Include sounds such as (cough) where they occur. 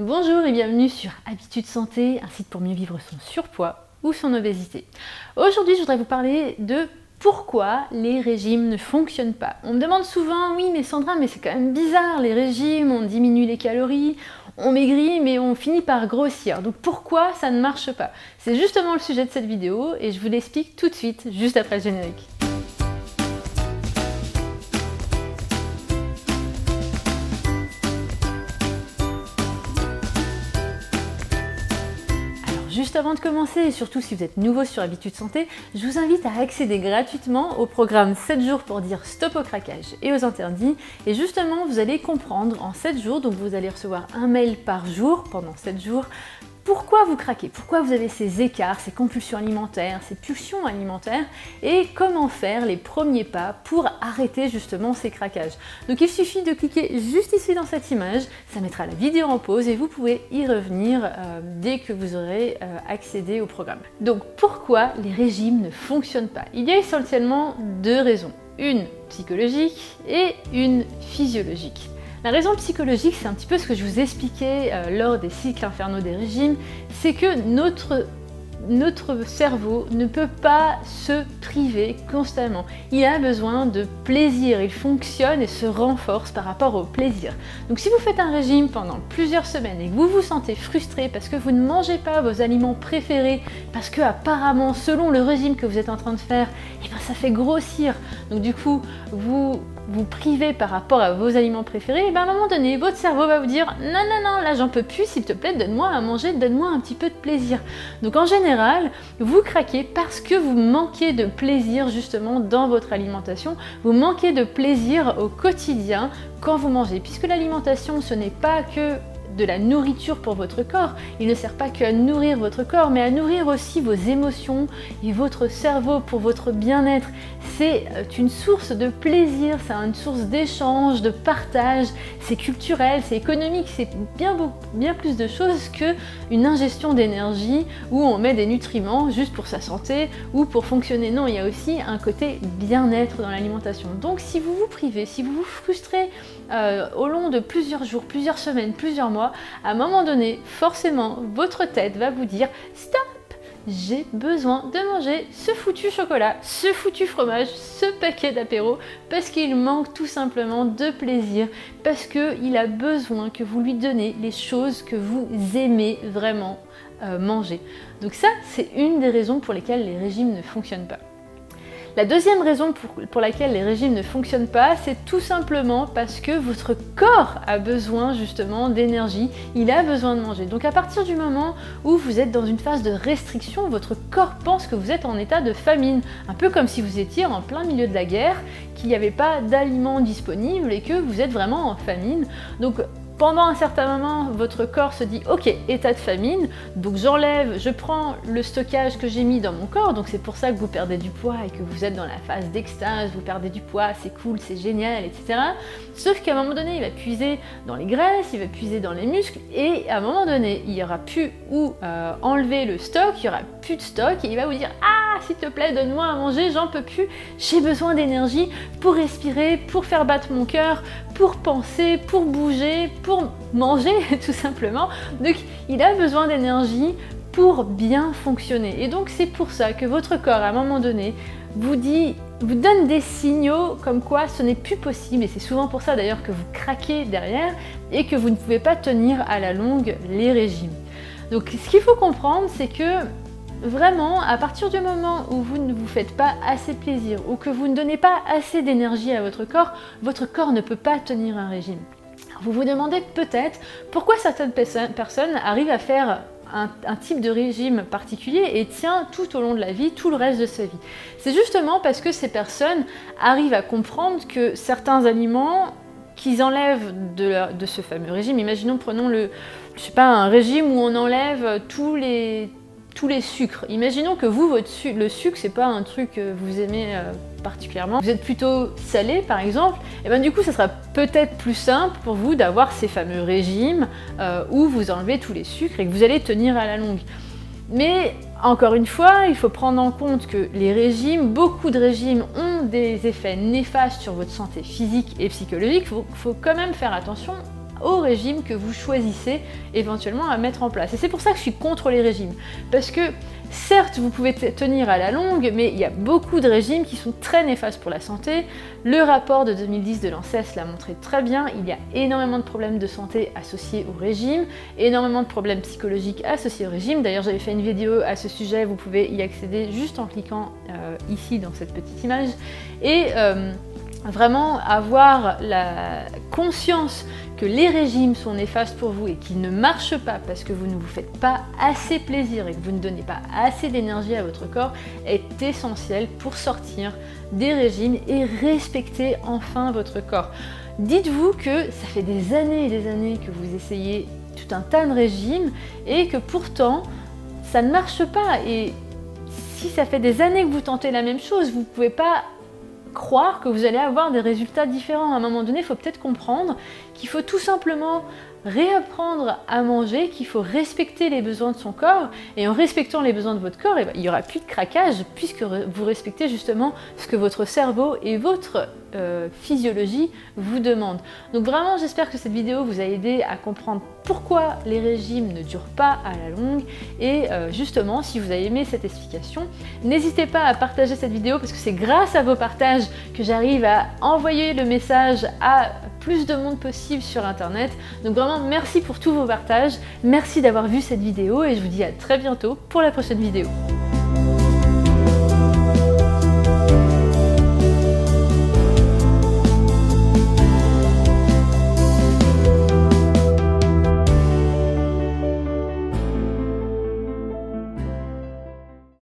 Bonjour et bienvenue sur Habitude Santé, un site pour mieux vivre son surpoids ou son obésité. Aujourd'hui, je voudrais vous parler de pourquoi les régimes ne fonctionnent pas. On me demande souvent, oui mais Sandra, mais c'est quand même bizarre, les régimes, on diminue les calories, on maigrit, mais on finit par grossir. Donc pourquoi ça ne marche pas? C'est justement le sujet de cette vidéo et je vous l'explique tout de suite, juste après le générique. Juste avant de commencer, et surtout si vous êtes nouveau sur Habitude Santé, je vous invite à accéder gratuitement au programme 7 jours pour dire stop au craquage et aux interdits. Et justement, vous allez comprendre en 7 jours, donc vous allez recevoir un mail par jour pendant 7 jours, pourquoi vous craquez, pourquoi vous avez ces écarts, ces compulsions alimentaires, ces pulsions alimentaires? Et comment faire les premiers pas pour arrêter justement ces craquages? Donc il suffit de cliquer juste ici dans cette image, ça mettra la vidéo en pause et vous pouvez y revenir euh, dès que vous aurez euh, accédé au programme. Donc pourquoi les régimes ne fonctionnent pas? Il y a essentiellement deux raisons, une psychologique et une physiologique. La raison psychologique, c'est un petit peu ce que je vous expliquais euh, lors des cycles infernaux des régimes, c'est que notre cerveau ne peut pas se priver constamment. Il a besoin de plaisir, il fonctionne et se renforce par rapport au plaisir. Donc si vous faites un régime pendant plusieurs semaines et que vous vous sentez frustré parce que vous ne mangez pas vos aliments préférés, parce que apparemment selon le régime que vous êtes en train de faire, eh ben, ça fait grossir. Donc du coup, vous vous privez par rapport à vos aliments préférés, et bien à un moment donné, votre cerveau va vous dire non, non, non, là j'en peux plus, s'il te plaît, donne-moi à manger, donne-moi un petit peu de plaisir. Donc en général, vous craquez parce que vous manquez de plaisir justement dans votre alimentation, vous manquez de plaisir au quotidien quand vous mangez, puisque l'alimentation ce n'est pas que de la nourriture pour votre corps. Il ne sert pas qu'à nourrir votre corps, mais à nourrir aussi vos émotions et votre cerveau pour votre bien-être. C'est euh, une source de plaisir, c'est une source d'échange, de partage, c'est culturel, c'est économique, c'est bien, plus de choses que une ingestion d'énergie où on met des nutriments juste pour sa santé ou pour fonctionner. Non, il y a aussi un côté bien-être dans l'alimentation. Donc si vous vous privez, si vous vous frustrez euh, au long de plusieurs jours, plusieurs semaines, plusieurs mois, à un moment donné, forcément, votre tête va vous dire stop j'ai besoin de manger ce foutu chocolat, ce foutu fromage, ce paquet d'apéro, parce qu'il manque tout simplement de plaisir, parce qu'il a besoin que vous lui donnez les choses que vous aimez vraiment euh, manger. Donc ça, c'est une des raisons pour lesquelles les régimes ne fonctionnent pas. La deuxième raison pour, laquelle les régimes ne fonctionnent pas, c'est tout simplement parce que votre corps a besoin justement d'énergie, il a besoin de manger. Donc à partir du moment où vous êtes dans une phase de restriction, votre corps pense que vous êtes en état de famine, un peu comme si vous étiez en plein milieu de la guerre, qu'il n'y avait pas d'aliments disponibles et que vous êtes vraiment en famine. Donc pendant un certain moment, votre corps se dit ok, état de famine, donc j'enlève, je prends le stockage que j'ai mis dans mon corps, donc c'est pour ça que vous perdez du poids et que vous êtes dans la phase d'extase, vous perdez du poids, c'est cool, c'est génial, etc. Sauf qu'à un moment donné, il va puiser dans les graisses, il va puiser dans les muscles, et à un moment donné, il n'y aura plus où euh, enlever le stock, il n'y aura plus de stock, et il va vous dire ah, s'il te plaît, donne-moi à manger, j'en peux plus, j'ai besoin d'énergie pour respirer, pour faire battre mon cœur, pour penser, pour bouger, pour manger (laughs) tout simplement. Donc il a besoin d'énergie pour bien fonctionner. Et donc c'est pour ça que votre corps à un moment donné vous dit vous donne des signaux comme quoi ce n'est plus possible et c'est souvent pour ça d'ailleurs que vous craquez derrière et que vous ne pouvez pas tenir à la longue les régimes. Donc ce qu'il faut comprendre c'est que Vraiment, à partir du moment où vous ne vous faites pas assez plaisir ou que vous ne donnez pas assez d'énergie à votre corps, votre corps ne peut pas tenir un régime. Vous vous demandez peut-être pourquoi certaines personnes arrivent à faire un, type de régime particulier et tient tout au long de la vie, tout le reste de sa vie. C'est justement parce que ces personnes arrivent à comprendre que certains aliments qu'ils enlèvent de, ce fameux régime, imaginons prenons le, je sais pas, un régime où on enlève tous les, tous les sucres. Imaginons que vous, votre le sucre, c'est pas un truc que vous aimez euh, particulièrement. Vous êtes plutôt salé, par exemple. Et bien du coup, ça sera peut-être plus simple pour vous d'avoir ces fameux régimes euh, où vous enlevez tous les sucres et que vous allez tenir à la longue. Mais encore une fois, il faut prendre en compte que les régimes, beaucoup de régimes ont des effets néfastes sur votre santé physique et psychologique. Il faut, faut quand même faire attention au régime que vous choisissez éventuellement à mettre en place. Et c'est pour ça que je suis contre les régimes. Parce que Certes, vous pouvez tenir à la longue, mais il y a beaucoup de régimes qui sont très néfastes pour la santé. Le rapport de 2010 de l'ANSES l'a montré très bien. Il y a énormément de problèmes de santé associés au régime, énormément de problèmes psychologiques associés au régime. D'ailleurs, j'avais fait une vidéo à ce sujet, vous pouvez y accéder juste en cliquant euh, ici dans cette petite image. Et euh, vraiment avoir la conscience que les régimes sont néfastes pour vous et qu'ils ne marchent pas parce que vous ne vous faites pas assez plaisir et que vous ne donnez pas assez d'énergie à votre corps est essentiel pour sortir des régimes et respecter enfin votre corps. Dites-vous que ça fait des années et des années que vous essayez tout un tas de régimes et que pourtant ça ne marche pas et si ça fait des années que vous tentez la même chose, vous ne pouvez pas croire que vous allez avoir des résultats différents. À un moment donné, il faut peut-être comprendre qu'il faut tout simplement réapprendre à manger, qu'il faut respecter les besoins de son corps, et en respectant les besoins de votre corps, eh ben, il n'y aura plus de craquage, puisque vous respectez justement ce que votre cerveau et votre euh, physiologie vous demandent. Donc vraiment, j'espère que cette vidéo vous a aidé à comprendre pourquoi les régimes ne durent pas à la longue, et euh, justement, si vous avez aimé cette explication, n'hésitez pas à partager cette vidéo, parce que c'est grâce à vos partages que j'arrive à envoyer le message à plus de monde possible sur Internet. Donc vraiment, merci pour tous vos partages. Merci d'avoir vu cette vidéo et je vous dis à très bientôt pour la prochaine vidéo.